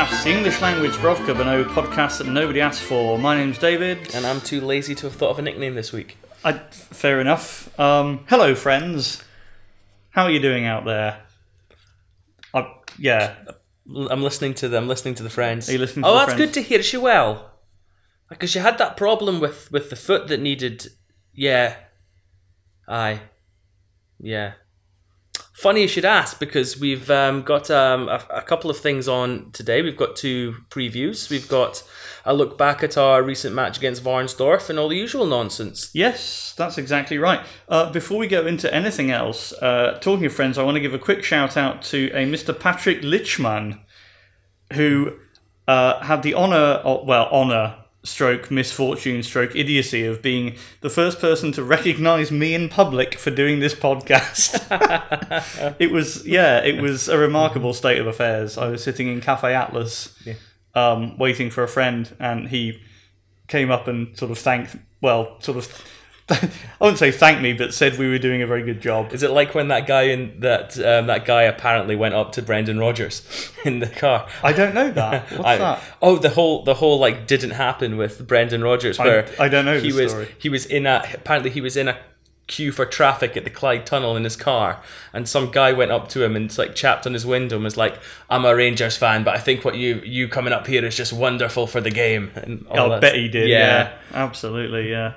podcast, the English language Brovka Bano podcast that nobody asked for. My name's David. And I'm too lazy to have thought of a nickname this week. I, fair enough. Um, hello, friends. How are you doing out there? I, yeah, L- I'm listening to the I'm listening to the friends. Are you listening to oh, that's friends? good to hear. She well? Because she had that problem with with the foot that needed. Yeah. Aye. Yeah. Funny you should ask because we've um, got um, a, a couple of things on today. We've got two previews. We've got a look back at our recent match against Varnsdorf and all the usual nonsense. yes, that's exactly right. Uh, before we go into anything else, uh, talking of friends, I want to give a quick shout out to a Mr. Patrick Lichman, who uh, had the honour, well, honour, stroke, misfortune, stroke, idiocy of being the first person to recognise me in public for doing this podcast. it was, yeah, it was a remarkable state of affairs. I was sitting in Cafe Atlas, um, waiting for a friend, and he came up and sort of thanked, well, sort of, I wouldn't say thank me, but said we were doing a very good job. Is it like when that guy in that um, that guy apparently went up to Brendan Rodgers in the car? I don't know that. What's I- that? Oh, the whole the whole like didn't happen with Brendan Rodgers where I don't know he the was story. he was in a apparently he was in a queue for traffic at the Clyde Tunnel in his car, and some guy went up to him and like chapped on his window and was like, "I'm a Rangers fan, but I think what you you coming up here is just wonderful for the game." And I'll that- bet he did. Yeah, absolutely. Yeah,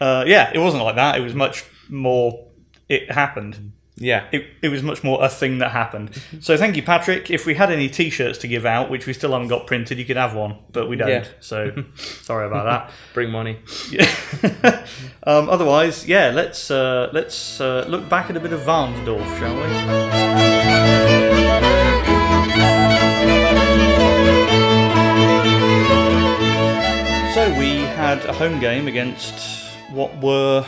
uh, yeah. It wasn't like that. It was much more. It happened. yeah. It, it was much more a thing that happened. So thank you, Patrick. If we had any T-shirts to give out, which we still haven't got printed, you could have one, but we don't. Yeah. So sorry about that. Bring money. that. um, otherwise, yeah. Let's uh, let's uh, look back at a bit of Varnsdorf, shall we? So we had a home game against what were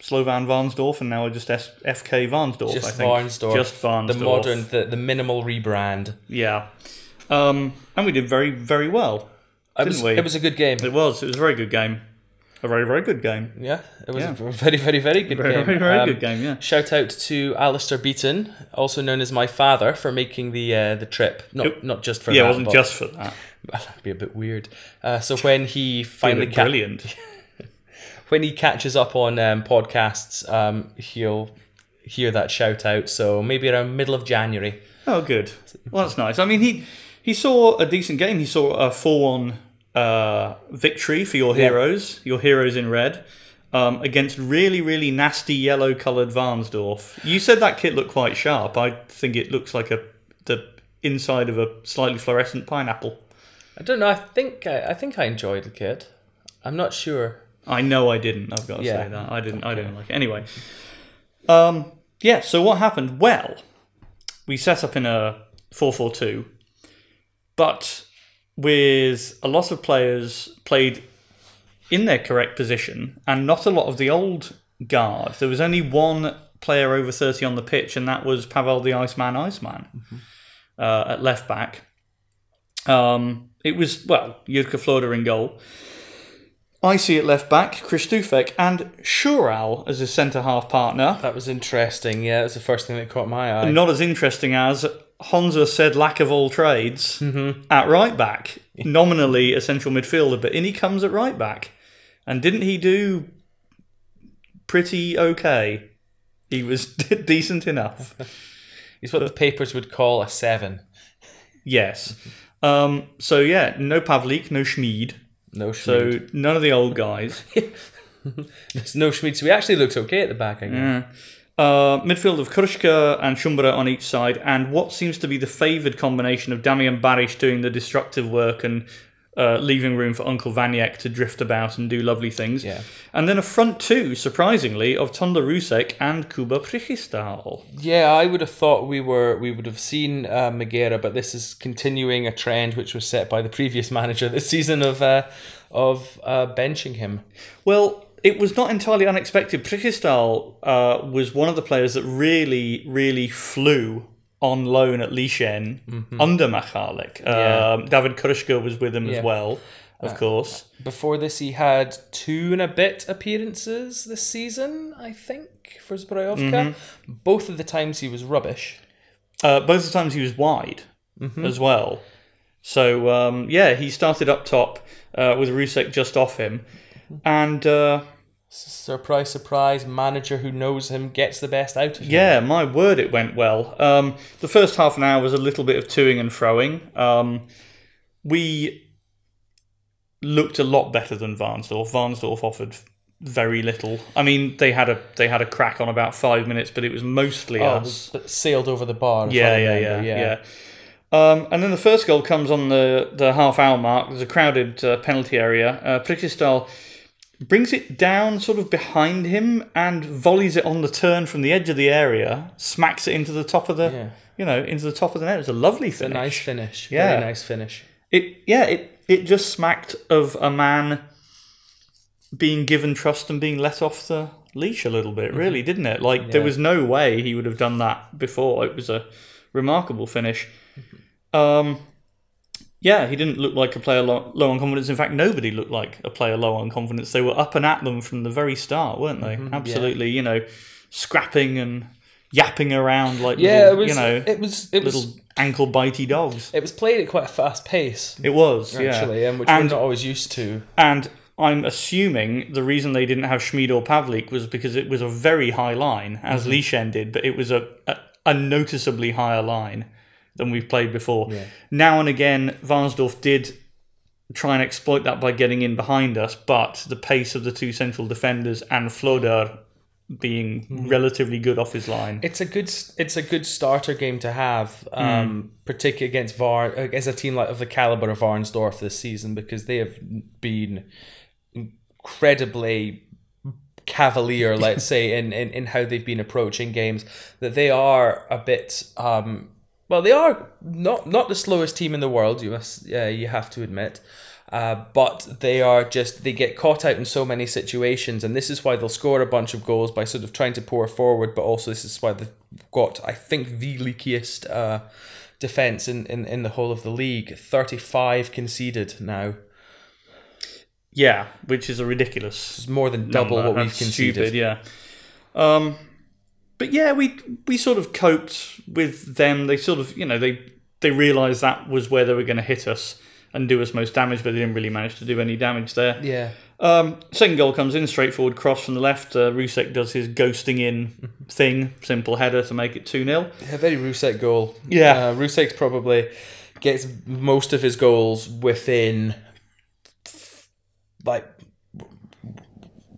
Slovan Varnsdorf and now are just S- FK Varnsdorf. I Just think. Varnsdorf. Just Varnsdorf. The modern, the, the minimal rebrand. Yeah. Um, and we did very, very well. It Didn't was, we? it was a good game. It was. It was a very good game. A very, very good game. Yeah, it was Yeah. a very, very, very good Very, game. very, very Um, good game, yeah. Shout out to Alistair Beaton, also known as my father, for making the uh, the trip. Not It- not just for Yeah, that, it wasn't just for that. that'd be a bit weird. Uh, so when he finally ca- brilliant. when he catches up on um, podcasts, um, he'll hear that shout out. So maybe around middle of January. Oh, good. Well, that's nice. I mean, he he saw a decent game. He saw a four-one uh, victory for your heroes, your heroes in red, um, against really, really nasty yellow-coloured Varnsdorf. You said that kit looked quite sharp. I think it looks like a the inside of a slightly fluorescent pineapple. I don't know. I think I, I think I enjoyed the kit. I'm not sure. I know I didn't. I've got to Yeah. say that I didn't. I didn't like it anyway. Um, yeah. So what happened? Well, we set up in a four-four-two, but with a lot of players played in their correct position, and not a lot of the old guard. There was only one player over thirty on the pitch, and that was Pavel the Iceman Iceman uh, at left back. Um, it was well, Jurka Floder in goal. I see at left back, Kristufek and Shural as his centre half partner. That was interesting. Yeah, that's the first thing that caught my eye. Not as interesting as Honza said, lack of all trades at right back. Nominally a central midfielder, but in he comes at right back. And didn't he do pretty okay? He was decent enough. He's what the papers would call a seven. Yes. Um, so yeah, no Pavlik, no Schmid. No Schmid. So none of the old guys. There's no Schmid. So he actually looked okay at the back again. Uh, midfield of Krushka and Shumbara on each side, and what seems to be the favoured combination of Damian Barish doing the destructive work and uh, leaving room for Uncle Vaniak to drift about and do lovely things. Yeah. And then a front two, surprisingly, of Tonda Rusek and Kuba Přichystal. Yeah, I would have thought we were we would have seen uh, Megera, but this is continuing a trend which was set by the previous manager this season of uh, of uh, benching him. Well, it was not entirely unexpected. Přichystal uh, was one of the players that really, really flew on loan at Lishen under Machalik. Yeah. Um, David Krushka was with him Yeah. as well, of course. Before this, he had two and a bit appearances this season, I think, for Zbrojovka. Both of the times he was rubbish. Uh, both of the times he was wide Mm-hmm. as well. So um, yeah, he started up top uh, with Rusek just off him, and uh, Surprise, surprise! Manager who knows him gets the best out of him. yeah, my word, it went well. Um, the first half an hour was a little bit of toing and froing. Um, we looked a lot better than Varnsdorf. Varnsdorf offered very little. I mean, they had a they had a crack on about five minutes, but it was mostly Oh, us. sailed over the bar. Yeah, I yeah, yeah, yeah. Um, and then the first goal comes on the, the half hour mark. There's a crowded uh, penalty area. Uh, Přichystal brings it down sort of behind him and volleys it on the turn from the edge of the area, smacks it into the top of the, Yeah. you know, into the top of the net. It was a lovely finish. A nice finish. Yeah. Very nice finish. It, yeah, it, it just smacked of a man being given trust and being let off the leash a little bit, really, didn't it? Like, there was no way he would have done that before. It was a remarkable finish. Um, yeah, he didn't look like a player low, low on confidence. In fact, nobody looked like a player low on confidence. They were up and at them from the very start, weren't they? Absolutely, you know, scrapping and yapping around like Yeah, little, it was. you know it was. It little was. ankle bitey dogs. It was played at quite a fast pace, It was, yeah. actually, and which And- we're not always used to. And I'm assuming the reason they didn't have Schmid or Pavlik was because it was a very high line, as Mm-hmm. Did, but it was a, a, a noticeably higher line than we've played before. Yeah. Now and again, Varnsdorf did try and exploit that by getting in behind us, but the pace of the two central defenders and Floder being Mm-hmm. relatively good off his line. It's a good. It's a good starter game to have, um, particularly against Var as a team like of the caliber of Varnsdorf this season because they have been incredibly cavalier, let's say, in, in, in how they've been approaching games. That they are a bit. Um, well, they are not not the slowest team in the world. You must, yeah, you have to admit. Uh, but they are just they get caught out in so many situations, and this is why they'll score a bunch of goals by sort of trying to pour forward. But also, this is why they've got, I think, the leakiest uh, defense in, in in the whole of the league. Thirty five conceded now. Yeah, which is a ridiculous It's more than double number. what we've conceded. Stupid, yeah. Um, but yeah, we we sort of coped with them. They sort of, you know, they they realised that was where they were going to hit us and do us most damage, but they didn't really manage to do any damage there. Yeah. Um, second goal comes in, straightforward cross from the left. Uh, Rusek does his ghosting in thing, simple header to make it 2 0. A very Rusek goal. Yeah. Uh, Rusek's probably gets most of his goals within like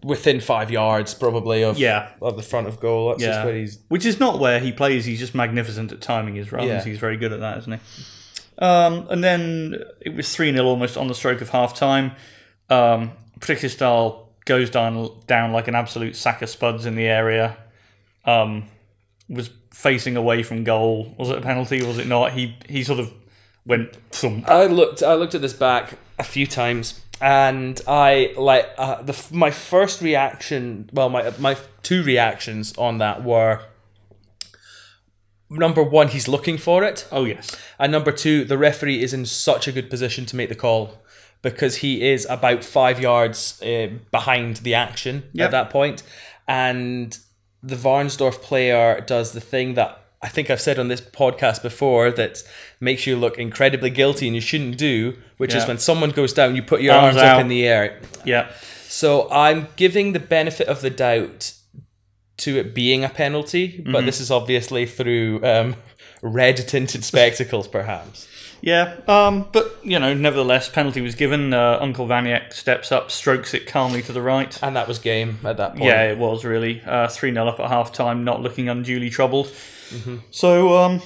within five yards probably of Yeah. of the front of goal. That's just Yeah. where he's Which is not where he plays. He's just magnificent at timing his runs. Yeah. He's very good at that, isn't he? Um, and then it was 3 0 almost on the stroke of half time. Um, Přichystal goes down, down like an absolute sack of spuds in the area. Um, was facing away from goal. Was it a penalty? Was it not? He he sort of went thump. I looked I looked at this back a few times and I like uh, the my first reaction well my my two reactions on that were number one he's looking for it Oh yes, And number two, the referee is in such a good position to make the call because he is about five yards uh, behind the action Yep. at that. And the Varnsdorf player does the thing that I think I've said on this podcast before that makes you look incredibly guilty and you shouldn't do, which is when someone goes down, you put your Arms arms, up in the air. yeah, So I'm giving the benefit of the doubt to it being a penalty, but this is obviously through um, red tinted spectacles, perhaps. yeah. Um, but you know, nevertheless, penalty was given. Uh, Uncle Vaniak steps up, strokes it calmly to the right. And that was game at that point. Yeah, it was really three 0 up at half time, not looking unduly troubled. So, um,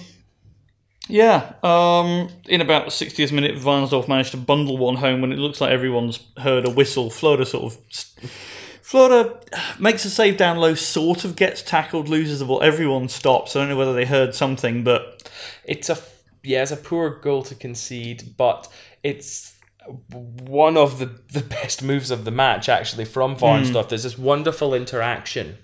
yeah, um, in about the 60th minute, Varnsdorf managed to bundle one home when it looks like everyone's heard a whistle. Floder sort of. Floder makes a save down low, sort of gets tackled, loses the ball. Everyone stops. I don't know whether they heard something, but It's a yeah, it's a poor goal to concede, but it's one of the, the best moves of the match actually from Varnsdorf. There's this wonderful interaction.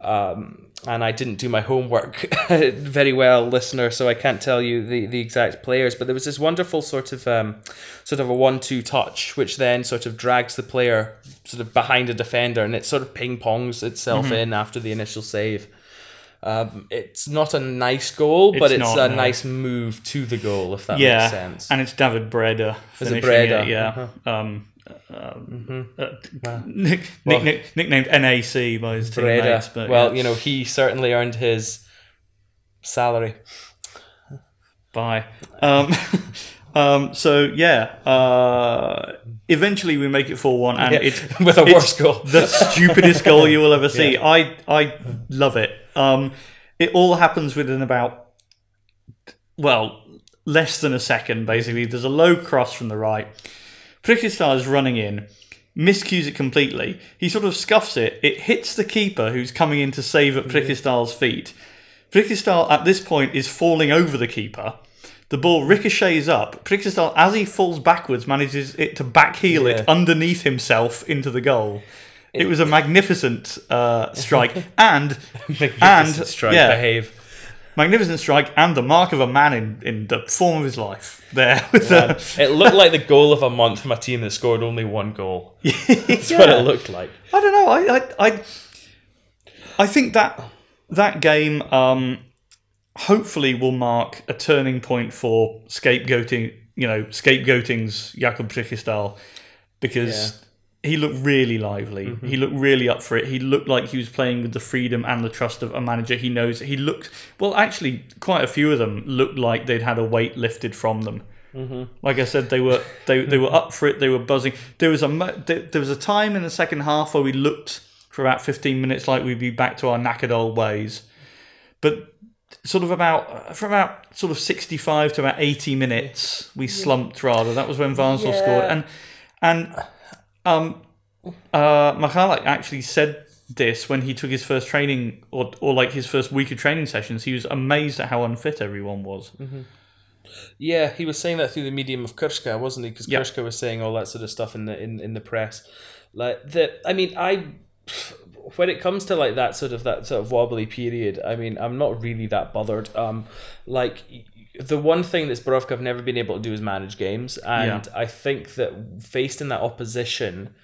Um, and I didn't do my homework very well, listener, so I can't tell you the, the exact players. But there was this wonderful sort of um, sort of a one-two touch, which then sort of drags the player sort of behind a defender, and it sort of ping pongs itself in after the initial save. Um, it's not a nice goal, but It's it's not, a no. nice move to the goal, if that yeah, makes sense. and it's David Breda. Is it Breda? Yeah. Uh-huh. Um, um, uh, Wow. nick, Well- nick, nick, nicknamed NAC by his Breda. teammates. But well, yeah, you know, he certainly earned his salary. bye. Um, um, so yeah, uh, eventually we make it four one, and Yeah, it's with a worse goal. the stupidest goal you will ever see. I I love it. Um, it all happens within about well less than a second. Basically, there's a low cross from the right. Přichystal is running in, miscues it completely. He sort of scuffs it. It hits the keeper who's coming in to save at Přichystal's feet. Přichystal at this point is falling over the keeper. The ball ricochets up. Přichystal, as he falls backwards, manages it to backheel Yeah. it underneath himself into the goal. It was a magnificent uh, strike and Magnificent strike, yeah. behave. Magnificent strike and the mark of a man in, in the form of his life. There, it looked like the goal of a month from a team that scored only one goal. That's Yeah. what it looked like. I don't know. I I I, I think that that game um, hopefully will mark a turning point for scapegoating. You know, scapegoating's Jakub Přichystal because he looked really lively. Mm-hmm. He looked really up for it. He looked like he was playing with the freedom and the trust of a manager he knows. He looked well. Actually, quite a few of them looked like they'd had a weight lifted from them. Mm-hmm. Like I said, they were they, they were up for it. They were buzzing. There was a there, there was a time in the second half where we looked for about fifteen minutes like we'd be back to our knackered old ways, but sort of about from about sort of sixty five to about eighty minutes we slumped rather. That was when Vansel Yeah. scored and and um uh Michalak actually said this when he took his first training or or like his first week of training sessions. He was amazed at how unfit everyone was. Yeah, he was saying that through the medium of Kurska, wasn't he? Because. Kurska was saying all that sort of stuff in the in, in the press. Like the, I mean, I when it comes to like that sort of that sort of wobbly period, I mean, I'm not really that bothered. Um, like the one thing that Borovka have never been able to do is manage games, and I think that faced in that opposition.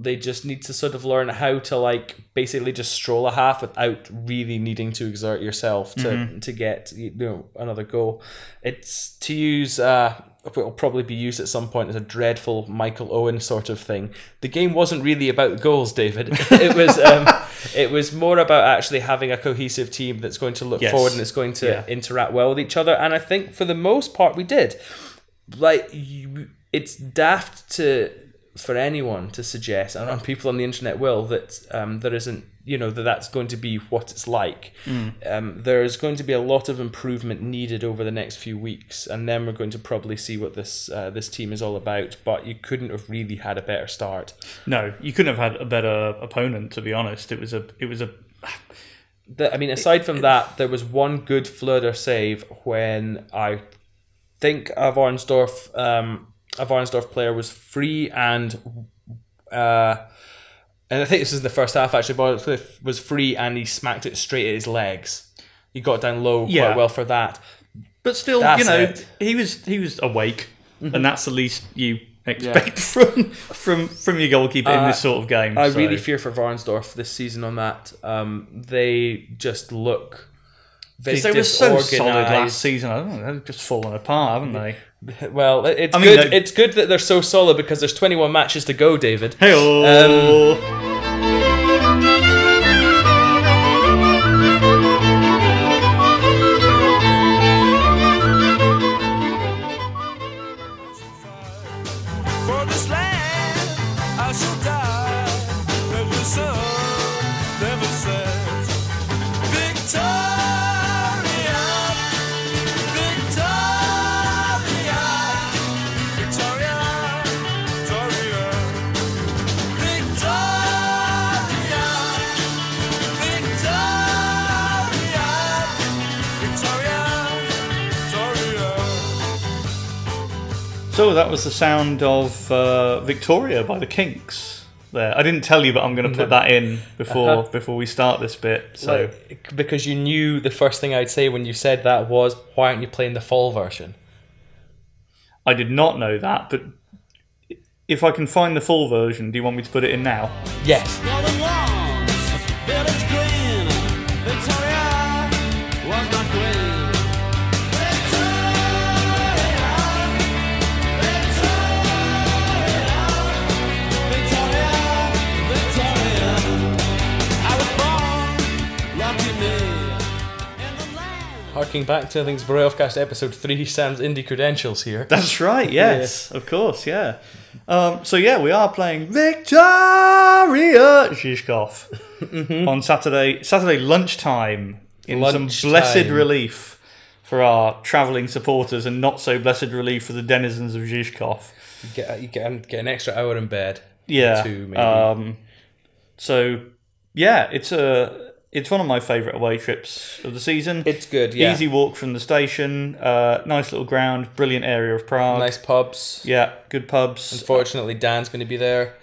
They just need to sort of learn how to like basically just stroll a half without really needing to exert yourself to to get you know another goal. It's to use uh it'll probably be used at some point as a dreadful Michael Owen sort of thing. The game wasn't really about goals, David. it was um, it was more about actually having a cohesive team that's going to look Yes. forward and it's going to Yeah. interact well with each other. And I think for the most part we did. Like you, it's daft to for anyone to suggest, and people on the internet will that um, there isn't, you know, that that's going to be what it's like. Um, there is going to be a lot of improvement needed over the next few weeks, and then we're going to probably see what this uh, this team is all about. But you couldn't have really had a better start. No, you couldn't have had a better opponent. To be honest, it was a it was a The, I mean, aside from that, there was one good Floder save when I think a Varnsdorf, um, a Varnsdorf player was free and, uh, and I think this is the first half actually. Varnsdorf was free and he smacked it straight at his legs. He got down low Yeah. quite well for that. But still, That's you know, it. Mm-hmm. he was he was awake, and that's the least you expect from from from your goalkeeper in this sort of game. Uh, I so- really fear for Varnsdorf this season on that. Um, they just look because they were so solid last season. I don't know, they've just fallen apart, haven't they? Well, it's I mean, good. they- It's good that they're so solid because there's 21 matches to go, David. Hey, For um, That was the sound of uh, Victoria by the Kinks. There, I didn't tell you, but I'm going to put that in before Uh-huh. before we start this bit. So Like, because you knew the first thing I'd say when you said that was, why aren't you playing the fall version? I did not know that, but if I can find the full version, do you want me to put it in now? Yes. Harking back to I think it's episode three, Sam's indie credentials here. That's right. Yes, of course. Yeah. Um, so yeah, we are playing Viktoria Žižkov on Saturday. Saturday lunchtime in some blessed relief for our travelling supporters, and not so blessed relief for the denizens of Žižkov. You get you get, get an extra hour in bed. Yeah. Two, maybe. Um, so yeah, it's a it's one of my favourite away trips of the season. It's good, yeah. Easy walk from the station. Uh, nice little ground. Brilliant area of Prague. Nice pubs. Yeah, good pubs. Unfortunately, Dan's going to be there.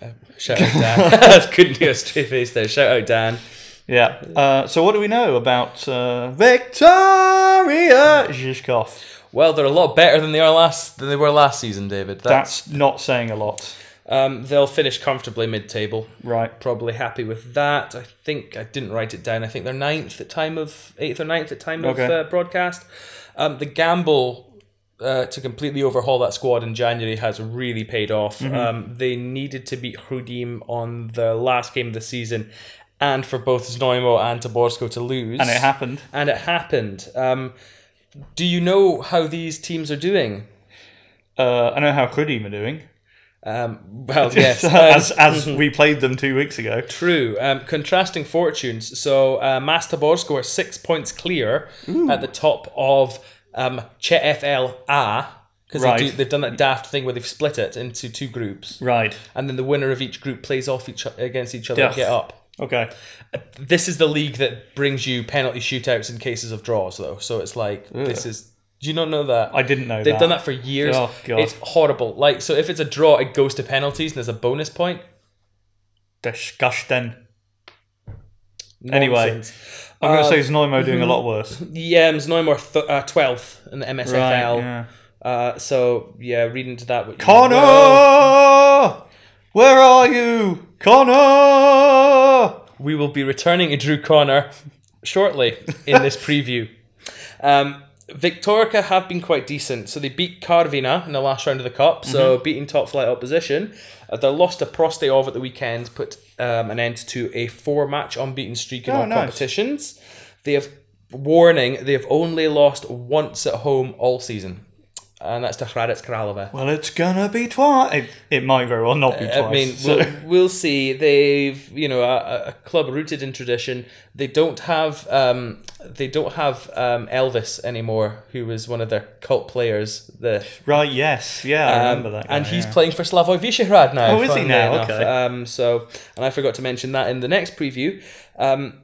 Uh, shout out Dan. Couldn't do a straight face there. Shout out Dan. Yeah. Uh, so what do we know about uh, Viktoria Žižkov? Well, they're a lot better than they are last than they were last season, David. That's, That's not saying a lot, um, they'll finish comfortably mid-table. right? Probably happy with that. I think I didn't write it down. I think they're ninth at time of eighth or ninth at time Okay. of uh, broadcast. Um, the gamble uh, to completely overhaul that squad in January has really paid off. Mm-hmm. Um, they needed to beat Chrudim on the last game of the season, and for both Znojmo and Taborsko to lose. And it happened. And it happened. Um, do you know how these teams are doing? Uh, I know how Chrudim are doing, Um, well, yes. um, as as we played them two weeks ago. True. Um, contrasting fortunes. So uh, MAS Táborsko are six points clear at the top of um, CFL A because Right. they do, they've done that daft thing where they've split it into two groups, Right. and then the winner of each group plays off each against each other to Ugh. get up. Okay. This is the league that brings you penalty shootouts in cases of draws, though. So it's like this is. Do you not know that? I didn't know They've that. done that for years. Oh, God. It's horrible. Like so, if it's a draw, it goes to penalties, and there's a bonus point. Disgusting. Anyway, Nonsense. I'm going to Um, say Znojmo doing a lot worse. Yeah, Znojmo th- uh, 12th in the MSFL. Right. Yeah. uh, so, yeah, read into that. What you Connor, where are you, Connor? We will be returning to Drew Connor shortly in this preview. Um, Victorica have been quite decent. So they beat Karviná in the last round of the Cup, so Mm-hmm. beating top flight opposition. Uh, they lost to Prostějov at the weekend, put um, an end to a four match unbeaten streak in Oh, all nice. competitions. They have, warning, they have only lost once at home all season. And that's to Hradec Kralove. Well, it's gonna be twice. It, it might very well not be twice. I mean, so- we'll, we'll see. They've, you know, a, a club rooted in tradition. They don't have, um, they don't have um, Elvis anymore, who was one of their cult players. The right? Yes, yeah, I um, remember that. guy, and he's yeah. playing for Slavoj Vyšehrad now. Oh, is he now? enough. Okay. Um, so, and I forgot to mention that in the next preview. Um,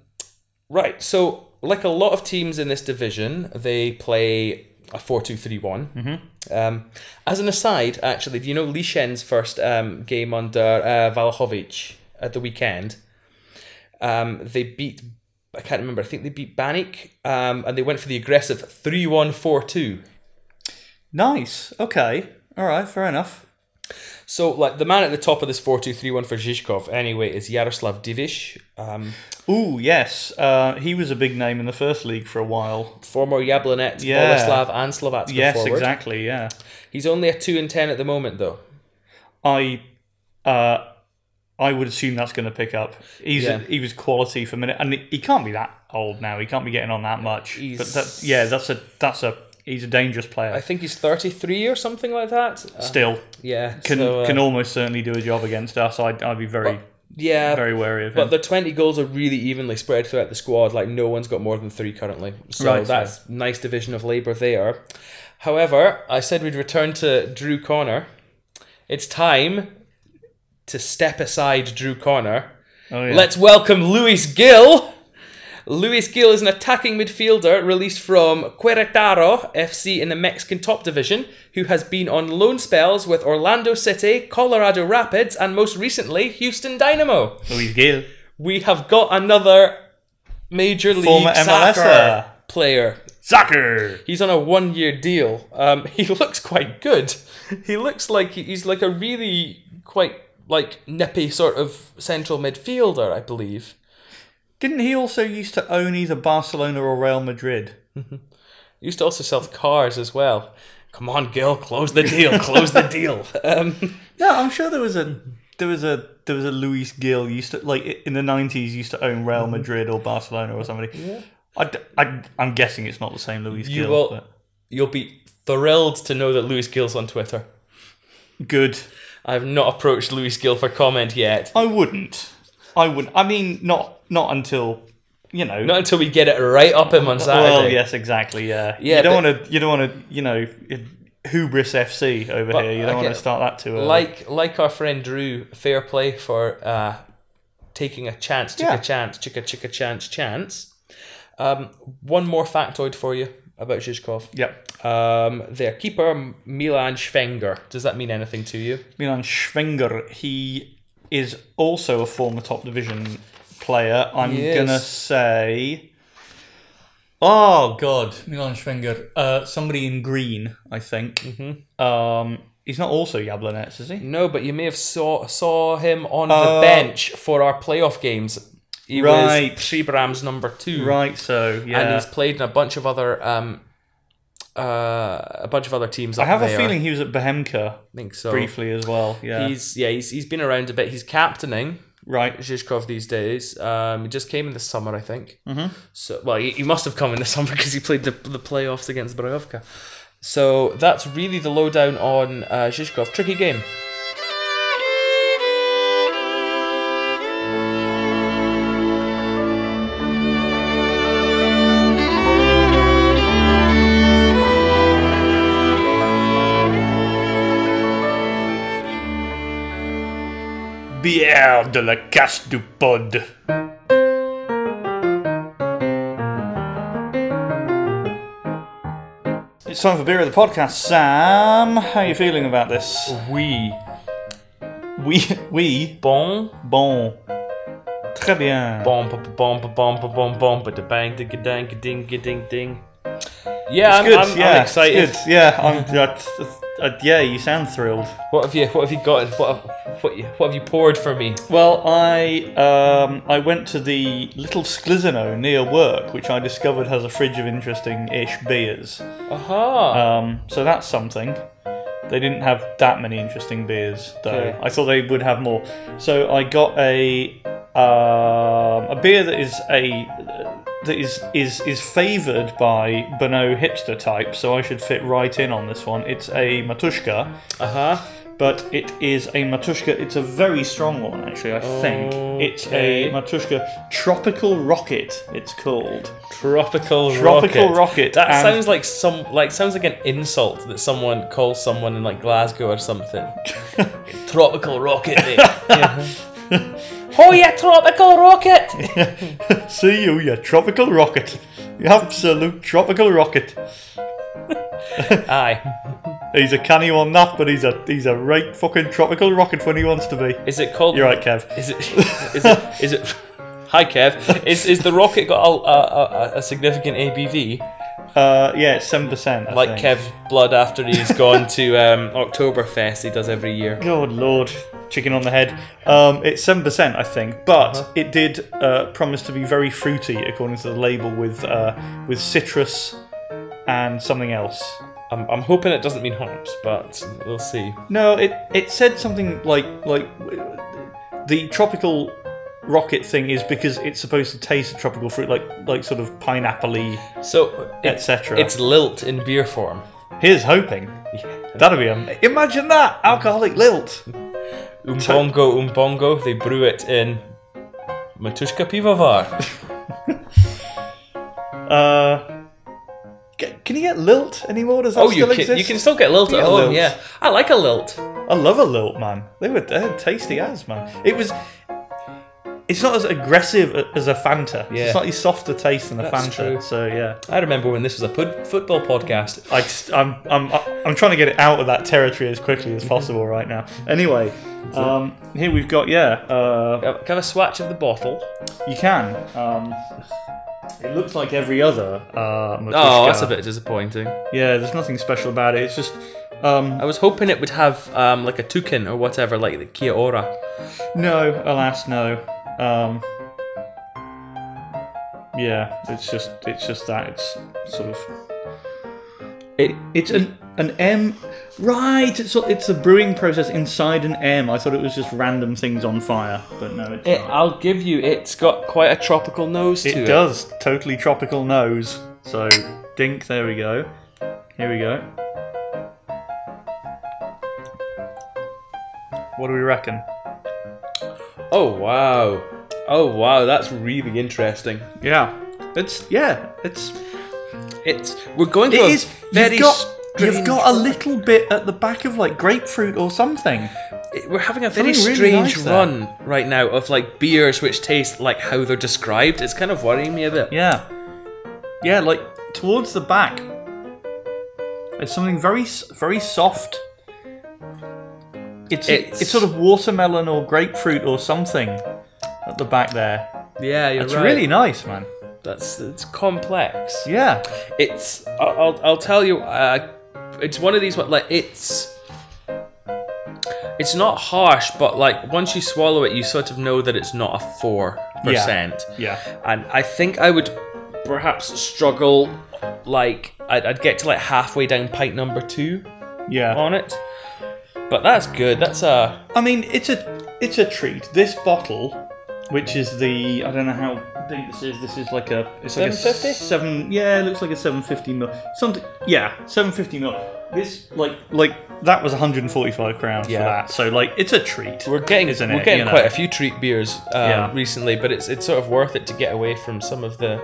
right. So, like a lot of teams in this division, they play a four-two-three-one. Mm-hmm. Um, as an aside, actually, do you know Lishen's first um, game under uh, Valahovic at the weekend? Um, they beat. I can't remember. I think they beat Banik, um, and they went for the aggressive three-one-four-two. nice. Okay, all right, fair enough. So, like the man at the top of this four-two-three-one for Žižkov, anyway, is Jaroslav Diviš, um, Ooh, yes, uh, he was a big name in the first league for a while. former Jablonec, Yeah. Boleslav, and Slovatska Yes, forward. exactly. Yeah, He's only a two and ten at the moment, though. I, uh, I would assume that's going to pick up. He's Yeah. he was quality for a minute, and he can't be that old now. He can't be getting on that much. He's- But that, yeah, that's a that's a he's a dangerous player. I think he's thirty-three or something like that. Uh, Still, yeah, can so, uh, can almost certainly do a job against us. I'd, I'd be very yeah, very wary of him. But the 20 goals are really evenly spread throughout the squad. Like, no one's got more than three currently. So Right, that's nice division of labour there. However, I said we'd return to Drew Connor. It's time to step aside Drew Connor. oh, yeah. Let's welcome Luis Gil. Luis Gil is an attacking midfielder released from Querétaro FC in the Mexican top division, who has been on loan spells with Orlando City, Colorado Rapids, and most recently Houston Dynamo Luis Gil. we have got another major league Former soccer MLSer. player. Soccer. He's on a one-year deal. Um, he looks quite good. He looks like he's like a really quite like nippy sort of central midfielder, I believe. Didn't he also used to own either Barcelona or Real Madrid? He used to also sell cars as well. Come on, Gil, close the deal. Close the deal. Um, No, I'm sure there was a there was a there was a Luis Gil used to like in the nineties used to own Real Madrid or Barcelona or somebody. I, I, am guessing it's not the same Luis You Gill. will- but- You'll be thrilled to know that Luis Gil's on Twitter. Good. I have not approached Luis Gil for comment yet. I wouldn't. I wouldn't. I mean, not not until you know. Not until we get it right up him on Saturday. well, yes, exactly. Yeah. Yeah, You don't want to. You don't want to. You know, hubris FC over But, here. You don't want to start that too early. Like like our friend Drew, fair play for uh, taking a chance, took Yeah. a chance, chicka chicka chance, chance. Um, one more factoid for you about Žižkov. Yep. Um, their keeper Milan Švenger. Does that mean anything to you? Milan Švenger. He is also a former top division player. I'm gonna say. Oh God, Milan Švenger. Uh, somebody in green, I think. Mm-hmm. Um, he's not also Jablonec, is he? No, but you may have saw saw him on the bench for our playoff games. He Right. was number two, Right. So yeah. and he's played in a bunch of other um, uh, a bunch of other teams. I have a feeling he was at Bohemka I think so. briefly as well. Yeah. He's yeah, he's he's been around a bit. He's captaining right. Žižkov these days. Um, he just came in the summer, I think. Mm-hmm. So well, he, he must have come in the summer because he played the the playoffs against Zbrojovka. So that's really the lowdown on uh. Tricky game. Merde la casse du pod. It's time for beer of the podcast. Sam, how are you feeling about this? Oui. Oui, oui. Bon. Bon. Très bien. Bom, bom, bon bom, bom, bon bom, but the bang, ding, ding, ding, ding, ding. Yeah, I'm, good, I'm, yeah, I'm excited. It's good. Yeah, I'm. That's, uh, yeah, you sound thrilled. What have you What have you got? What have, what, you- what have you poured for me? Well, I um, I went to the little Sklizeno near work, which I discovered has a fridge of interesting-ish beers. Aha. Um, so that's something. They didn't have that many interesting beers, though. Okay. I thought they would have more. So I got a um, a beer that is a that is is is favoured by Bono hipster type. So I should fit right in on this one. It's a Matushka, Aha. but it is a Matushka. It's a very strong one, actually. I think it's a Okay. Matushka Tropical Rocket. It's called. Tropical Tropical rocket. Rocket, That and- sounds like some like sounds like an insult that someone calls someone in like Glasgow or something. tropical rocket. Yeah. oh yeah, tropical rocket. See you, you tropical rocket. You absolute tropical rocket. Aye. He's a canny one that, but he's a he's a right fucking tropical rocket when he wants to be. Is it called? You're right, Kev. Is it? Is it? Is it? Hi, Kev. Is is the rocket got a, a, a, a significant ABV Uh, yeah, it's seven percent. like Kev's blood after he's gone to um, Oktoberfest? He does every year. Good lord, chicken on the head. Um, it's seven percent, I think, but Uh-huh. it did uh, promise to be very fruity, according to the label, with uh, with citrus and something else. I'm, I'm hoping it doesn't mean hops, but we'll see. No, it it said something like like the tropical rocket thing is because it's supposed to taste of tropical fruit, like like sort of pineapple-y, So it, etc. it's lilt in beer form. Here's hoping. That'll be am- imagine that alcoholic lilt. Umbongo, umbongo. They brew it in Matushka Pivovar. Uh, ca- can you get lilt anymore? Does that Oh, you still can exist? you can still get lilt at get home. lilt. Yeah, I like a lilt. I love a lilt, man. They were they're tasty as man. It was. It's not as aggressive as a Fanta. It's Yeah. a slightly softer taste than a That's Fanta. true. So yeah, I remember when this was a pud- football podcast. I just, I'm I'm I'm trying to get it out of that territory as quickly as possible right now. Anyway, um, here we've got yeah. Uh, Can I have a swatch of the bottle? you can. Um, it looks like every other. Uh, Oh, Matushka. that's a bit disappointing. Yeah, there's nothing special about it. It's just. Um, I was hoping it would have um, like a toucan or whatever, like the Kia Ora. No, alas, no. Um, yeah, it's just it's just that it's sort of it, it's an An M, right? It's it's a brewing process inside an M. I thought it was just random things on fire, but no, it's It, not. I'll give you. It's got quite a tropical nose to it. It does. Totally tropical nose. So, dink, there we go. Here we go. What do we reckon? Oh wow. Oh wow. That's really interesting. Yeah. It's, yeah, it's. It's. We're going It is. very. You've got, you've got a little bit at the back of like grapefruit or something. We're having a very Something really strange nice there. run right now of like beers which taste like how they're described. It's kind of worrying me a bit. Yeah. Yeah, like towards the back. There's something very, s- very soft. It's, It's- it's sort of watermelon or grapefruit or something at the back there. Yeah, you're It's right. really nice, man. That's it's complex. Yeah. It's. I'll. I'll, tell you. Uh, it's one of these. What like it's. It's not harsh, but like once you swallow it, you sort of know that it's not a four percent. Yeah. And I think I would perhaps struggle. Like I'd, I'd get to like halfway down pint number two Yeah. on it. But that's good. That's a. I mean, it's a it's a treat. This bottle, which is the I don't know how big this is. This is like a it's like a 750? seven. Yeah, it looks like a seven fifty mil. Something. Yeah, seven fifty mil. This like like that was one hundred and forty five crowns Yeah. for that. So like it's a treat. We're getting isn't we're it? getting You know? quite a few treat beers um, Yeah. recently, but it's it's sort of worth it to get away from some of the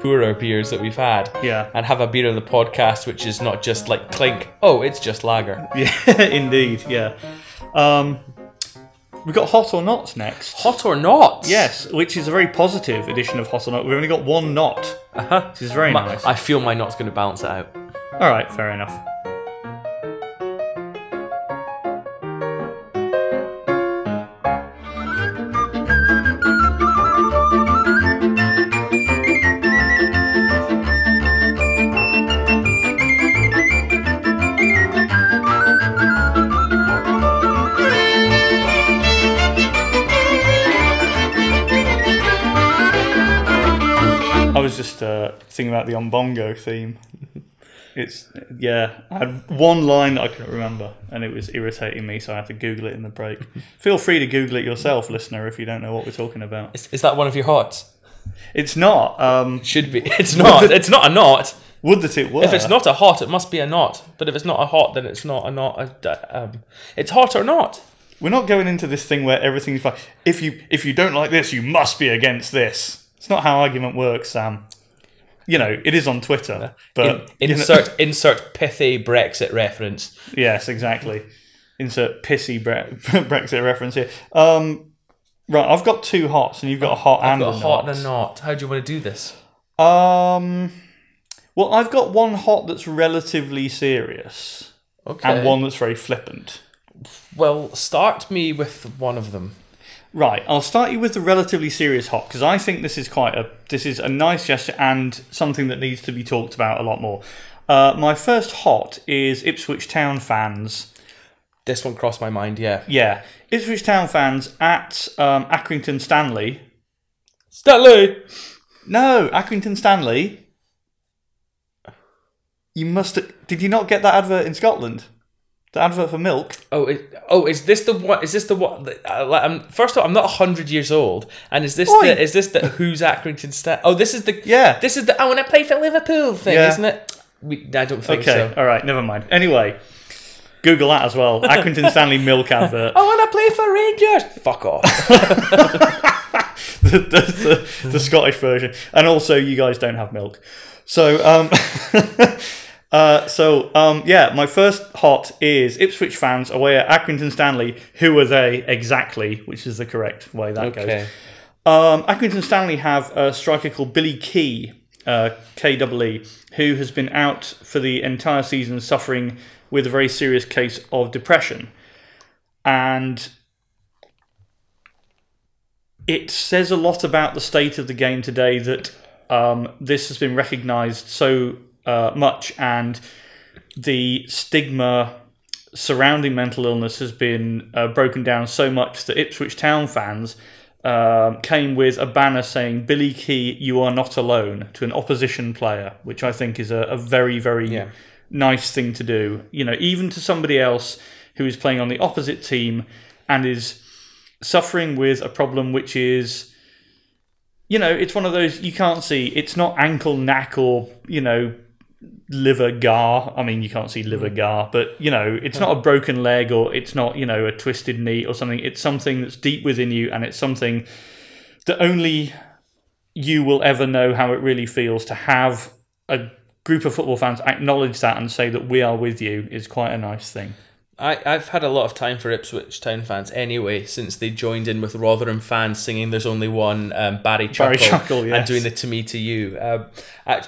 poorer beers that we've had. Yeah. and have a beer on the podcast which is not just like clink. Oh, it's just lager. Yeah, indeed. Yeah. Um, we got hot or not next. Hot or not? Yes, which is a very positive edition of hot or not. We've only got one knot, Uh-huh. which is very My- nice. I feel my knot's going to balance it out. All right, fair enough. Uh, about the Umbongo theme. It's yeah, I had one line that I couldn't remember, and it was irritating me, so I had to Google it in the break. Feel free to Google it yourself, listener, if you don't know what we're talking about. Is, is that one of your hots? It's not. Um, Should be. It's not. it's not a knot. would that it were? If it's not a hot, it must be a knot. But if it's not a hot, then it's not a knot. A- Um, it's hot or not. we're not going into this thing where everything's fine. If you if you don't like this, you must be against this. It's not how argument works, Sam. You know, it is on Twitter, but In- insert insert pithy Brexit reference. Yes, exactly. Insert pissy bre- Brexit reference here. Um, right, I've got two hots, and you've got a hot and Got a a hot not. and a knot. How do you want to do this? Um, well, I've got one hot that's relatively serious, Okay. and one that's very flippant. Well, start me with one of them. Right, I'll start you with the relatively serious hot because I think this is quite a this is a nice gesture and something that needs to be talked about a lot more. Uh, my first hot is Ipswich Town fans. This one crossed my mind. Yeah. Yeah, Ipswich Town fans at um, Accrington Stanley Stanley. No, Accrington Stanley. You must. Did you not get that advert in Scotland? The advert for milk. Oh, it, oh, is this the one? Is this the one? Uh, like, I'm, first of all, I'm not hundred years old, and is this Oi. the is this the who's Accrington Stat? Oh, this is the Yeah. This is the I want to play for Liverpool thing, Yeah. isn't it? We, I don't think Okay, so. all right, never mind. Anyway, Google that as well. Accrington Stanley milk advert. I want to play for Rangers. Fuck off. the, the, the, the Scottish version, and also you guys don't have milk. So, um, uh, so um, yeah, my first hot is Ipswich fans away at Accrington Stanley. Who are they exactly? Which is the correct way that goes. okay. Um, Accrington Stanley have a striker called Billy Kee, uh, KEE, who has been out for the entire season suffering with a very serious case of depression. And it says a lot about the state of the game today that um, this has been recognised so uh, much and the stigma surrounding mental illness has been uh, broken down so much that Ipswich Town fans um, came with a banner saying "Billy Kee, you are not alone" to an opposition player, which I think is a, a very, very Yeah. nice thing to do. You know, even to somebody else who is playing on the opposite team and is suffering with a problem which is, you know, it's one of those you can't see. It's not ankle, knack, or you know, liver gar. I mean, you can't see liver hmm. gar, but you know, it's hmm. not a broken leg or it's not you know a twisted knee or something. It's something that's deep within you, and it's something that only you will ever know how it really feels to have a group of football fans acknowledge that and say that we are with you is quite a nice thing. I, I've had a lot of time for Ipswich Town fans anyway, since they joined in with Rotherham fans singing "There's Only One" um, Barry Chuckle, Barry Chuckle, and doing the "To Me to You." Uh,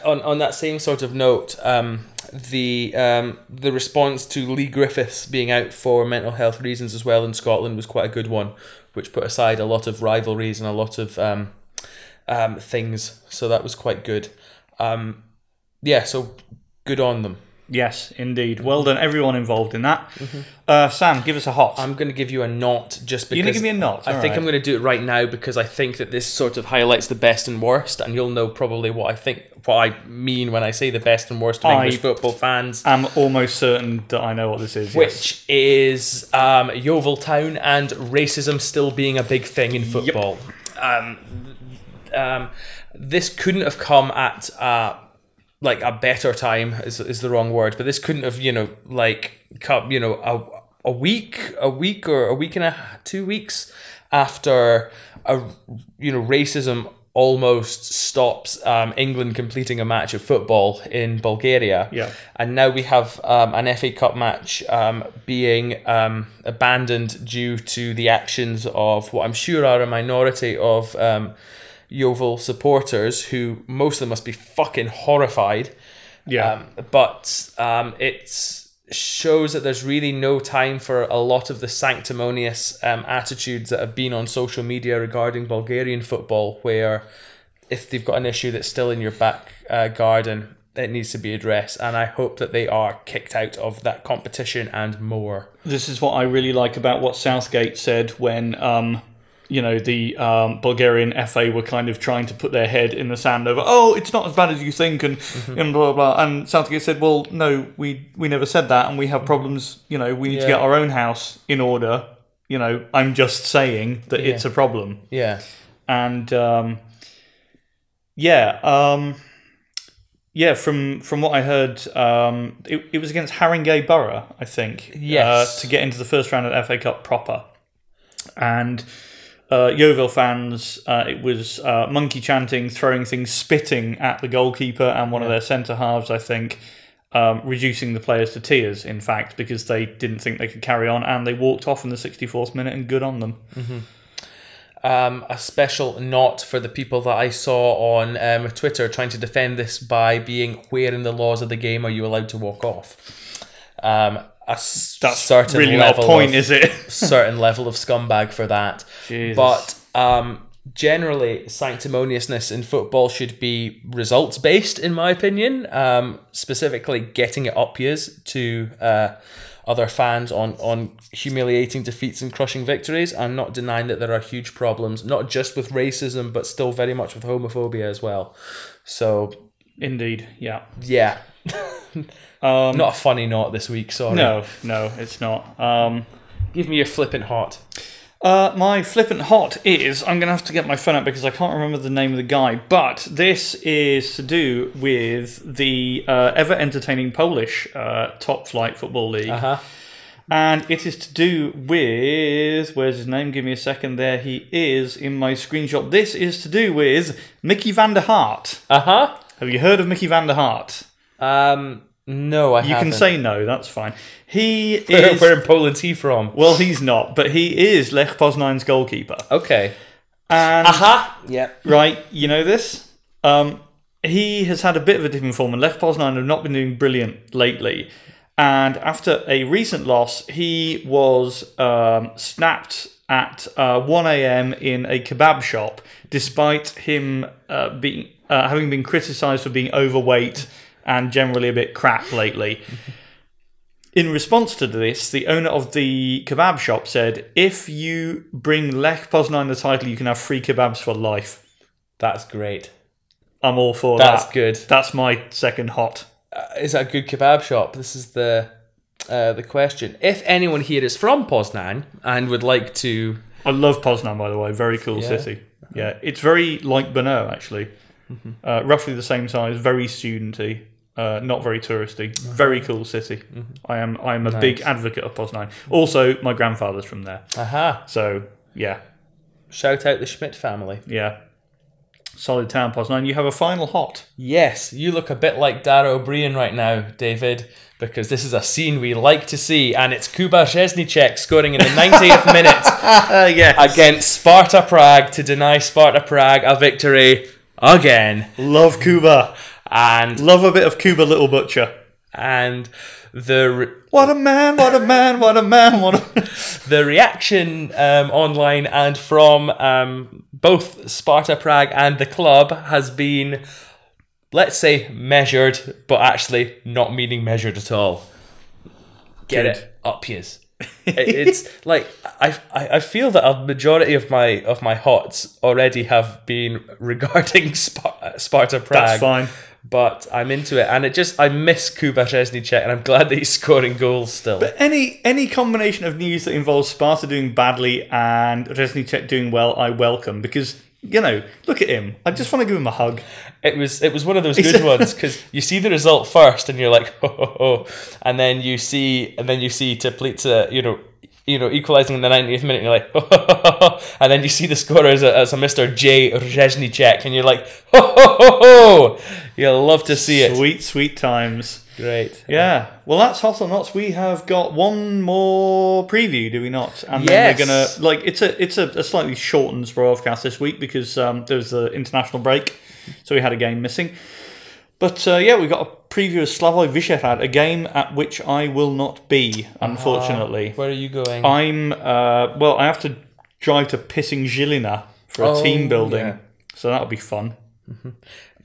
on on that same sort of note, um, the um, the response to Leigh Griffiths being out for mental health reasons as well in Scotland was quite a good one, which put aside a lot of rivalries and a lot of um, um, things. So that was quite good. Um, yeah, so good on them. Yes, indeed. Well done, everyone involved in that. Uh, Sam, give us a hot. I'm going to give you a knot just because. You're gonna give me a knot? I think. I'm going to do it right now because I think that this sort of highlights the best and worst, and you'll know probably what I think, what I mean when I say the best and worst of I- English football fans, I'm almost certain that I know what this is. yes. which is um, Yeovil Town and racism still being a big thing in football. Um, um, this couldn't have come at uh, like a better time is, is the wrong word, but this couldn't have you know like come you know a, a week, a week or a week and a two weeks after a you know racism almost stops um, England completing a match of football in Bulgaria. Yeah. And now we have um, an FA Cup match um, being um, abandoned due to the actions of what I'm sure are a minority of um, Yeovil supporters who most of them must be fucking horrified. Yeah. Um, but um, it shows that there's really no time for a lot of the sanctimonious um, attitudes that have been on social media regarding Bulgarian football, where if they've got an issue that's still in your back uh, garden, it needs to be addressed. And I hope that they are kicked out of that competition and more. this is what I really like about what Southgate said when, um, you know, the um, Bulgarian FA were kind of trying to put their head in the sand over, oh, it's not as bad as you think, and, and blah, blah, blah. And Southgate said, well, no, we, we never said that, and we have problems, you know, we need to get our own house in order. You know, I'm just saying that it's a problem. Yeah. and um, yeah, um, yeah. From from what I heard, um, it, it was against Haringey Borough, I think. Yes. uh, to get into the first round of the FA Cup proper, and. Uh, Yeovil fans, uh, it was uh, monkey chanting, throwing things, spitting at the goalkeeper and one of their centre halves, I think, um, reducing the players to tears, in fact, because they didn't think they could carry on and they walked off in the 64th minute and good on them. um, a special note for the people that I saw on um, Twitter trying to defend this by being where in the laws of the game are you allowed to walk off? A certain really not a level point, of, is it? certain level of scumbag for that. Jesus. But um, generally, sanctimoniousness in football should be results based, in my opinion. Um, specifically, getting it up years to uh, other fans on on humiliating defeats and crushing victories. I'm not denying that there are huge problems, not just with racism, but still very much with homophobia as well. So Indeed, yeah. yeah, Um, not a funny note this week. Sorry. No, no, it's not. Um, give me your flippant hot. uh, my flippant hot is I'm going to have to get my phone out because I can't remember the name of the guy, but this is to do with the uh, ever entertaining Polish uh, top flight football league. Uh huh. And it is to do with. Where's his name? Give me a second. There he is in my screenshot. This is to do with Mickey van der Hart. Uh huh. Have you heard of Mickey van der Hart? Um. No, I You can say no, that's fine. He Where, is. where in Poland's he from? Well, he's not, but he is Lech Poznan's goalkeeper. Okay. And Aha. Yeah. right, you know this. Um, he has had a bit of a different form, and Lech Poznan have not been doing brilliant lately. And after a recent loss, he was um, snapped at uh, 1 a.m. in a kebab shop, despite him uh, being uh, having been criticised for being overweight and generally a bit crap lately. In response to this, the owner of the kebab shop said, "If you bring Lech Poznan in the title, you can have free kebabs for life." That's great. I'm all for That's that. That's good. That's my second hot. uh, is that a good kebab shop? This is the uh, the question. If anyone here is from Poznan and would like to, I love Poznan, by the way. Very cool Yeah. city. Yeah, it's very like Brno, actually. Mm-hmm. Uh, roughly the same size, very studenty, uh, not very touristy. Uh-huh. Very cool city. Mm-hmm. I am I am a big advocate of Poznan. Also, my grandfather's from there, aha, so yeah, shout out the Schmidt family. yeah. Solid town, Poznan. You have a final hot. Yes, you look a bit like Dara Ó Briain right now, David, because this is a scene we like to see, and it's Kuba Řezníček scoring in the 90th minute Uh, yeah. against Sparta Prague to deny Sparta Prague a victory again. love Kuba. And Love a bit of Kuba, little butcher. and the re- What a man! What a man! What a man! What a the reaction um, online and from um, both Sparta Prague and the club has been, let's say, measured, but actually not meaning measured at all. Get Good. it up yous. It- it's like I, I feel that a majority of my of my hots already have been regarding Sp- Sparta Prague. That's fine. But I'm into it, and it just I miss Kuba Řezníček, and I'm glad that he's scoring goals still. But any any combination of news that involves Sparta doing badly and Řezníček doing well, I welcome because you know, look at him. I just want to give him a hug. It was it was one of those good ones because you see the result first and you're like ho ho ho, and then you see and then you see Teplice you know you know equalizing in the 90th minute and you're like ho ho ho, ho, and then you see the scorer as a, as a Mr. J Řezníček and you're like ho ho ho ho. You'll love to see it. Sweet, sweet times. Great. Yeah. Well, that's hot or not. We have got one more preview, do we not? And Yes. then we're gonna like it's a it's a, a slightly shortened broadcast this week because um, there was the international break, so we had a game missing. But uh, yeah, we got a preview of Slavoj Vyšehrad, a game at which I will not be, unfortunately. Where are you going? I'm uh, well. I have to drive to Pissing Žilina for a Oh, team building, yeah. so that'll be fun.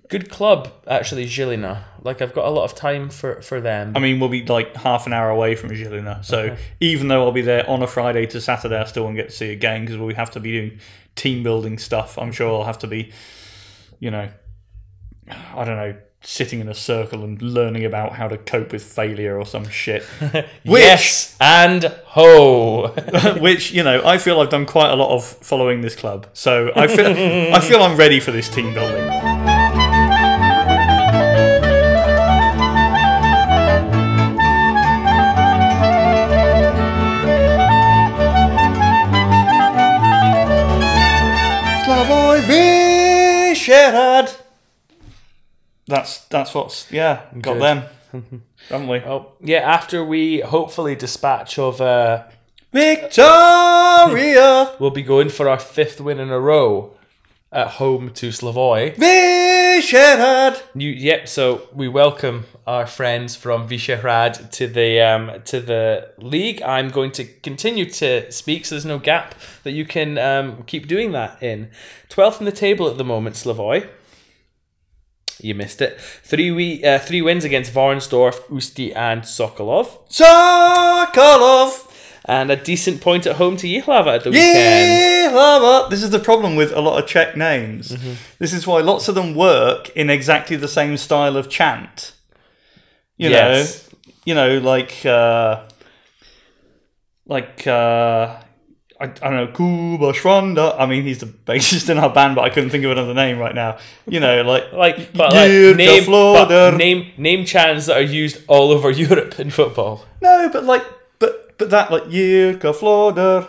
Good club actually, Žilina. Like I've got a lot of time for for them. I mean, we'll be like half an hour away from Žilina, so even though I'll be there on a Friday to Saturday, I still won't get to see a game because we have to be doing team building stuff. I'm sure I'll have to be, you know, I don't know, sitting in a circle and learning about how to cope with failure or some shit. Which, yes and ho. which you know, I feel I've done quite a lot of following this club, so I feel I feel I'm ready for this team building. Slavoj Vyšehrad. That's that's what's yeah got Good. them, haven't we? oh yeah, after we hopefully dispatch of. Uh, Viktoria, We'll be going for our fifth win in a row at home to Slavoj. Vyšehrad. You, yep. So we welcome our friends from Vyšehrad to the um, to the league. I'm going to continue to speak, so there's no gap that you can um, keep doing that in. Twelfth in the table at the moment, Slavoj. You missed it. Three we uh, three wins against Varnsdorf, Usti, and Sokolov, Sokolov. And a decent point at home to Jihlava at the weekend. Jihlava. This is the problem with a lot of Czech names. Mm-hmm. This is why lots of them work in exactly the same style of chant. You Yes. know, you know, like, uh, like, uh, I, I don't know, Kuba Schwanda. I mean, he's the bassist in our band, but I couldn't think of another name right now. You know, like, Like, but like name, but name name chants that are used all over Europe in football. No, but like, but that like Jirka Floder.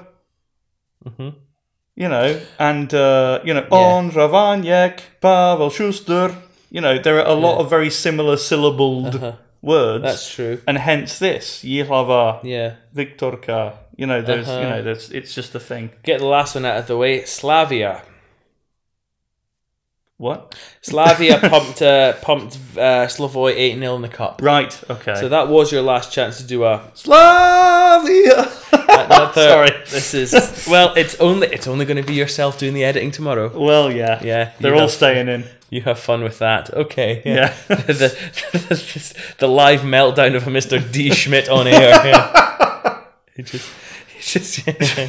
You know, and uh, you know, Ondra Vaněk, Pavel Šustr. You know, there are a lot of very similar syllabled words, That's true. and hence this Jihlava, Yeah. Viktorka. You know, there's Uh-huh. you know, there's it's just a thing. Get the last one out of the way. Slavia. What? Slavia pumped uh, pumped uh, Slavoj eight 0 in the cup. Right. Okay. So that was your last chance to do a. Slavia. another- Sorry. This is well. It's only it's only going to be yourself doing the editing tomorrow. Well, yeah. Yeah, They're all have- staying in. You have fun with that. Okay. Yeah. the, the, the live meltdown of a Mr. D Schmidt on air. Yeah. He just, he just. Uh,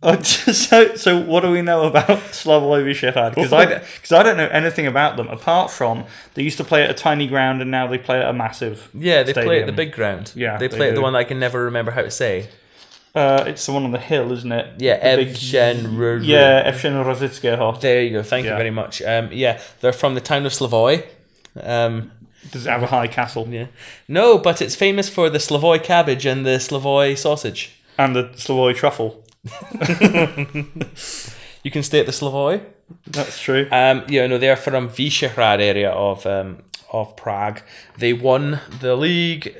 so, so what do we know about Slavoj? Because I, because I don't know anything about them apart from they used to play at a tiny ground and now they play at a massive. Yeah, they play at the big ground. Yeah, they they play at the one that I can never remember how to say. Uh, it's the one on the hill, isn't it? Yeah, Evžen Yeah, Evžen Rošického. There you go. Thank you very much. Um, yeah, they're from the town of Slavoj. Um, Does it have a high castle yeah. No, but it's famous for the Slavoj cabbage and the Slavoj sausage. and the Slavoj truffle? You can stay at the Slavoj. That's true. Um, yeah, no, they're from Vyšehrad area of um, of Prague. They won the league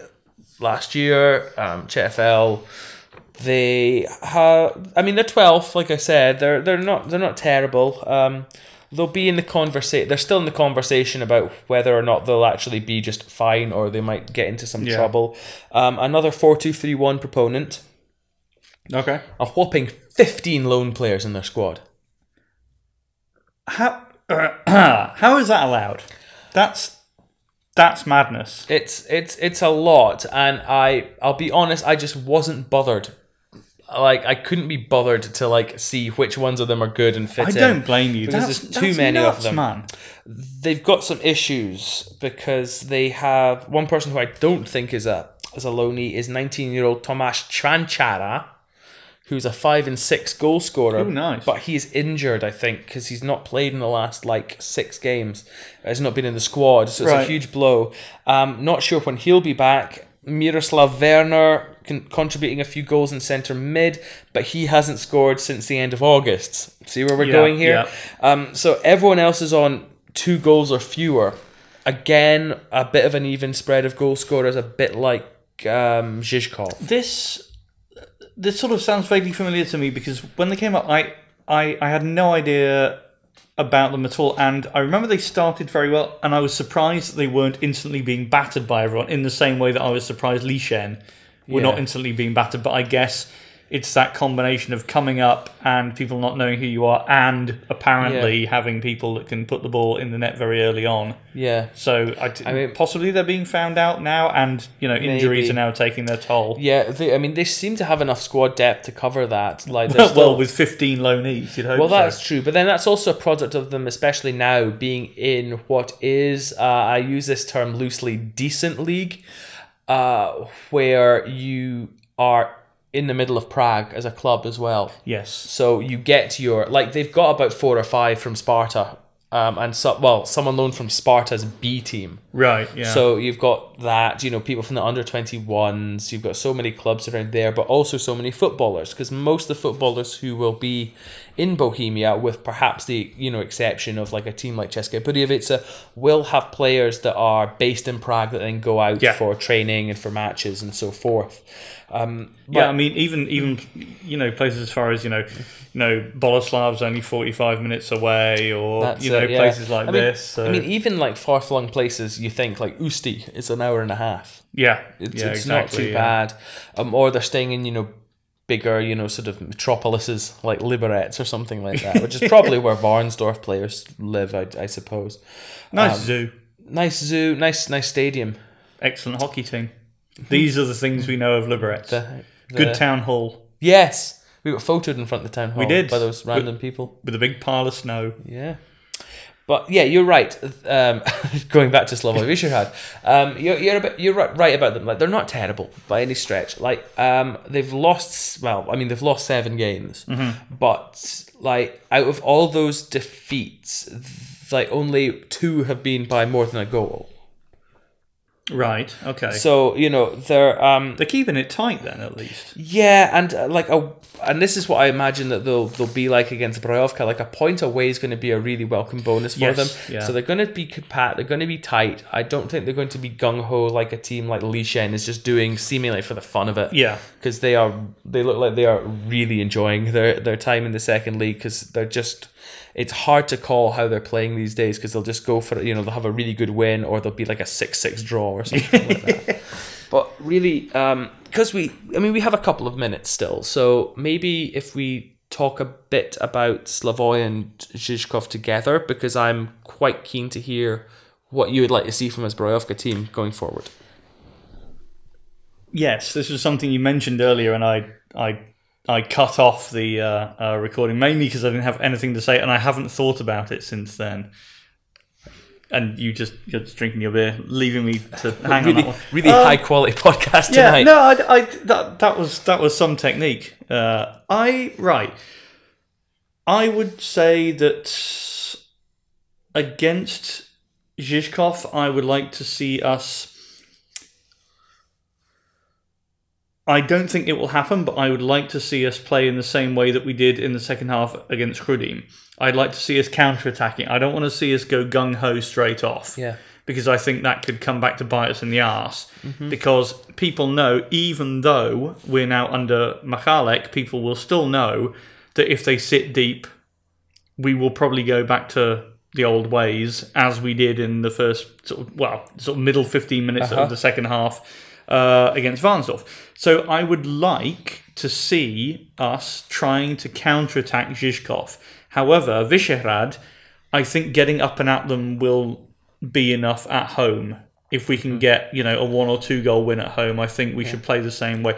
last year. Um, CFL. They have. I mean, they're twelfth. Like I said, they're they're not they're not terrible. Um, they'll be in the conversation. They're still in the conversation about whether or not they'll actually be just fine or they might get into some Yeah. trouble. Um, another four two three one proponent. Okay. A whopping fifteen lone players in their squad. How how is that allowed? That's that's madness. It's it's it's a lot, and I I'll be honest, I just wasn't bothered. Like I couldn't be bothered to like see which ones of them are good and fit I don't blame you. Because That's, there's too many nuts, of them. man. They've got some issues because they have one person who I don't think is a is a loanee is 19 year old Tomasz Tranchara, who's a five and six goal scorer. Oh, nice. But he's injured, I think, because he's not played in the last like six games. Has not been in the squad, so it's Right. a huge blow. Um, not sure when he'll be back. Miroslav Werner con- contributing a few goals in centre mid, but he hasn't scored since the end of August. See where we're Yeah, going here? yeah. Um, so everyone else is on two goals or fewer. Again, a bit of an even spread of goal scorers, a bit like um, Žižkov. This this sort of sounds vaguely familiar to me because when they came up, I I, I had no idea about them at all, and I remember they started very well, and I was surprised that they weren't instantly being battered by everyone in the same way that I was surprised Líšeň were Yeah. not instantly being battered. But I guess it's that combination of coming up and people not knowing who you are, and apparently having people that can put the ball in the net very early on. Yeah. So I, mean- possibly they're being found out now, and you know injuries Maybe. are now taking their toll. Yeah, they, I mean, they seem to have enough squad depth to cover that. Like, they're well, with 15 loanees, you know. hope Well, so. that's true, but then that's also a product of them, especially now being in what is, uh, I use this term loosely, decent league, uh, where you are in the middle of Prague as a club as well. Yes. So you get your like they've got about four or five from Sparta, um, and so well, someone loaned from Sparta's B team. Right, yeah. So you've got that, you know, people from the under 21s, you've got so many clubs around there, but also so many footballers, because most of the footballers who will be in Bohemia, with perhaps the, you know, exception of like a team like Česká Budějovice, will have players that are based in Prague that then go out Yeah. for training and for matches and so forth. Um, yeah, I mean, even even you know places as far as you know, you know, Boleslav's only forty five minutes away, or you know it, yeah. places like I mean, this. So, I mean, even like far flung places, you think like Usti, is an hour and a half. yeah, It's, yeah, it's exactly, not too yeah. bad. Um, or they're staying in, you know, bigger, you know, sort of metropolises like Liberec or something like that, which is probably where Varnsdorf players live, I, I suppose. Nice Um, zoo, Nice zoo, nice nice stadium. excellent hockey team. These are the things we know of Liberec. The, the- Good town hall Yes, we got photoed in front of the town hall. We did. by those random people. with a big pile of snow. Yeah. But yeah, you're right. Um, going back to Slavoj um, you're you're, about, you're right, right about them. Like they're not terrible by any stretch. Like um, they've lost. Well, I mean they've lost seven games, but like out of all those defeats, th- like only two have been by more than a goal. Right. Okay. So you know they're um, They're keeping it tight then, at least. yeah, and uh, like a, and this is what I imagine that they'll they'll be like against Zbrojovka. Like a point away is going to be a really welcome bonus for Yes, them. yeah. So they're going to be compact. They're going to be tight. I don't think they're going to be gung ho like a team like Líšeň is just doing seemingly for the fun of it. Yeah. because they are they look like they are really enjoying their their time in the second league because they're just. It's hard to call how they're playing these days because they'll just go for it. You know, they'll have a really good win or they'll be like a six-six draw or something like that. But really, um, because we, I mean, we have a couple of minutes still, so maybe if we talk a bit about Slavoj and Žižkov together, because I'm quite keen to hear what you would like to see from his Zbrojovka team going forward. Yes, this was something you mentioned earlier, and I I I cut off the uh, uh, recording mainly because I didn't have anything to say, and I haven't thought about it since then. And you just you're just drinking your beer, leaving me to hang on really, that one. really Um, high quality podcast tonight. Yeah, no, I, I that that was that was some technique. Uh, I right. I would say that against Žižkov, I would like to see us. I don't think it will happen, but I would like to see us play in the same way that we did in the second half against Chrudim. I'd like to see us counter-attacking. I don't want to see us go gung ho straight off Yeah. because I think that could come back to bite us in the arse. Mm-hmm. Because people know, even though we're now under Machálek, people will still know that if they sit deep, we will probably go back to the old ways as we did in the first sort of well sort of middle 15 minutes Uh-huh. of the second half uh, against Varnsdorf. So I would like to see us trying to counterattack Žižkov. However, Vyšehrad, I think getting up and at them will be enough at home. If we Hmm. can get you know a one or two goal win at home, I think we should play the same way.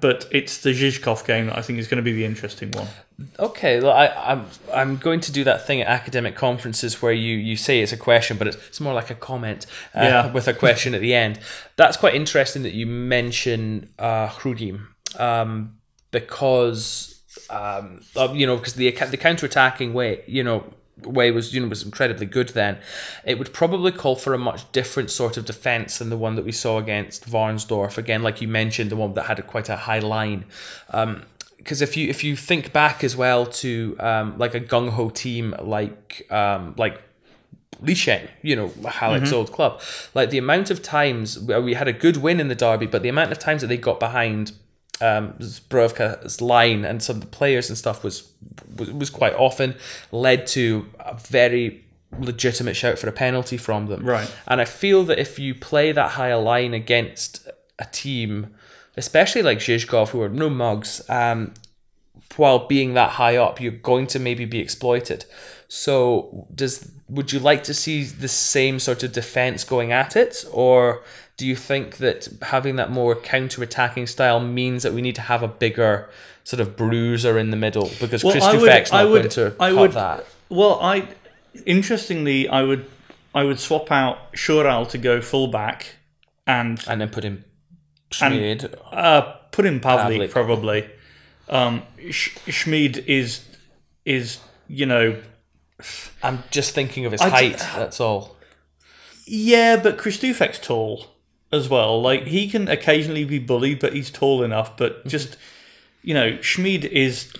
But it's the Žižkov game that I think is going to be the interesting one. Okay, well, I, I'm I'm going to do that thing at academic conferences where you, you say it's a question, but it's, it's more like a comment uh, Yeah. with a question at the end. That's quite interesting that you mention uh, Chrudim, um, because um, you know because the the counter attacking way you know way was you know was incredibly good then. It would probably call for a much different sort of defense than the one that we saw against Varnsdorf. Again, like you mentioned, the one that had a, quite a high line. Um, because if you if you think back as well to um, like a gung ho team like um, like Líšeň, you know, Halleck's old club, like the amount of times we had a good win in the derby, but the amount of times that they got behind um, Zbrojka's line and some of the players and stuff was, was was quite often led to a very legitimate shout for a penalty from them. Right. And I feel that if you play that high a line against a team, especially like Žižkov, who are no mugs, um, while being that high up, you're going to maybe be exploited. So, does would you like to see the same sort of defense going at it, or do you think that having that more counter-attacking style means that we need to have a bigger sort of bruiser in the middle because Well, Chris I would- Dufek's not I would- going to I cut would- that? Well, I interestingly, I would I would swap out Šural to go fullback and And then put Schmid. uh, put in Pavlik, Pavlik. probably. Um, Schmid is is you know I'm just thinking of his I d- height. That's all. yeah, but Christufek's tall as well. Like he can occasionally be bullied, but he's tall enough. But just you know, Schmid is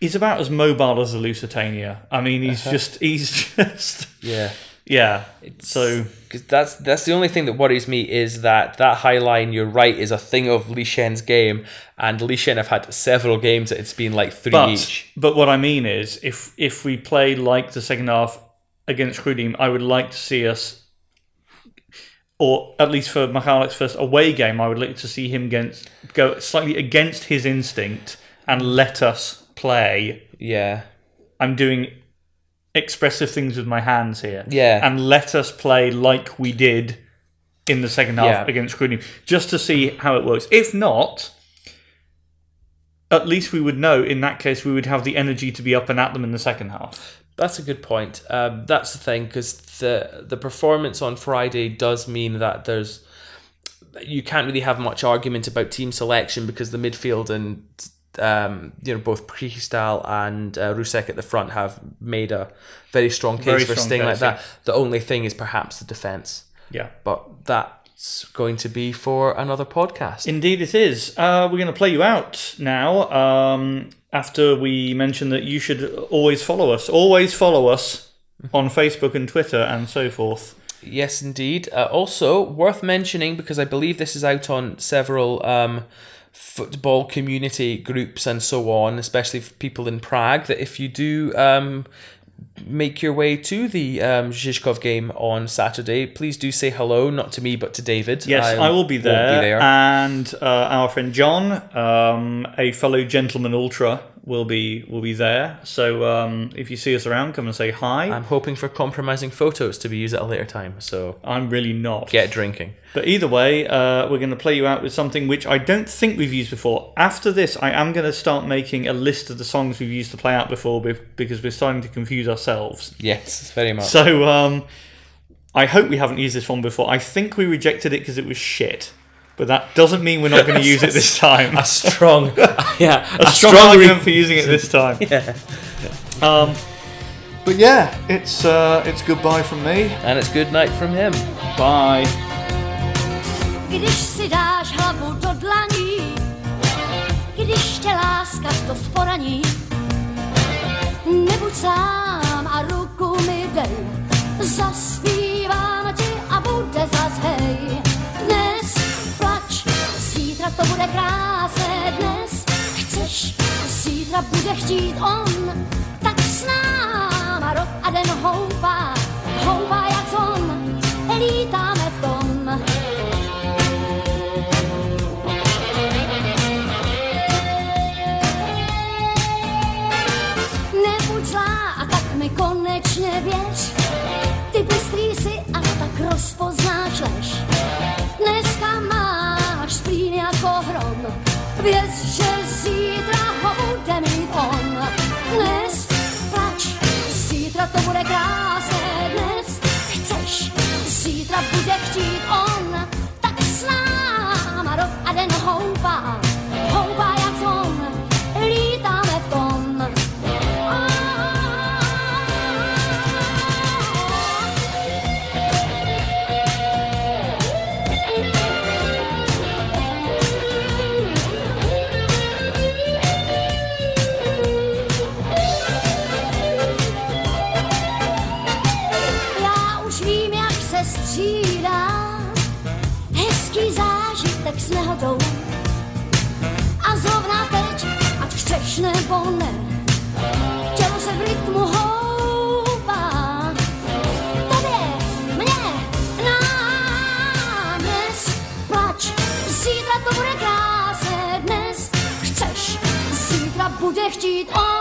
is about as mobile as a Lusitania. I mean, he's just he's just Yeah. Yeah. So because that's that's the only thing that worries me is that that high line. You're right, is a thing of Líšeň's game, and Líšeň have had several games that it's been like three But each. but what I mean is, if if we play like the second half against Chrudim, I would like to see us, or at least for Michalek's first away game, I would like to see him against go slightly against his instinct and let us play. Yeah, I'm doing expressive things with my hands here. Yeah. and let us play like we did in the second half Yeah. against Chrudim, just to see how it works. If not. At least we would know. In that case, we would have the energy to be up and at them in the second half. that's a good point. Um, that's the thing because the the performance on Friday does mean that there's you can't really have much argument about team selection because the midfield and um, you know both Přichystal and uh, Rusek at the front have made a very strong case Very for strong staying like that. The only thing is perhaps the defense. Yeah. but that's going to be for another podcast. Indeed, it is. Uh, we're going to play you out now. Um, after we mention that you should always follow us, always follow us on Facebook and Twitter and so forth. yes, indeed. Uh, also worth mentioning because I believe this is out on several um, football community groups and so on, especially for people in Prague. That if you do um, make your way to the um, Žižkov game on Saturday, please do say hello, not to me, but to David. Yes, I, will be won't there. And uh, our friend John, um, a fellow gentleman ultra, will be will be there. So um, if you see us around, come and say hi. I'm hoping for compromising photos to be used at a later time, so I'm really not. get drinking. But either way, uh, we're going to play you out with something which I don't think we've used before. After this, I am going to start making a list of the songs we've used to play out before because we're starting to confuse ourselves. Yes, very much. So um, I hope we haven't used this one before. I think we rejected it because it was shit. But that doesn't mean we're not going to use it this time. a strong, yeah, a strong, argument for using it this time. yeah. Um, but yeah, it's uh, it's goodbye from me. And it's good night from him. Bye. Když si dáš hlavu do dlaní, když tě láska to sporaní, nebuď sám a ruku mi dej, zaspívám ti a bude zas hej. To bude krásné, dnes chceš, zítra bude chtít on, tak s náma rok a den houpá, houpá jak on, lítáme v tom. Nebuď zlá a tak mi konečně věř. Ty bystrý si a tak rozpoznáš lež. Věz, že zítra zítra bude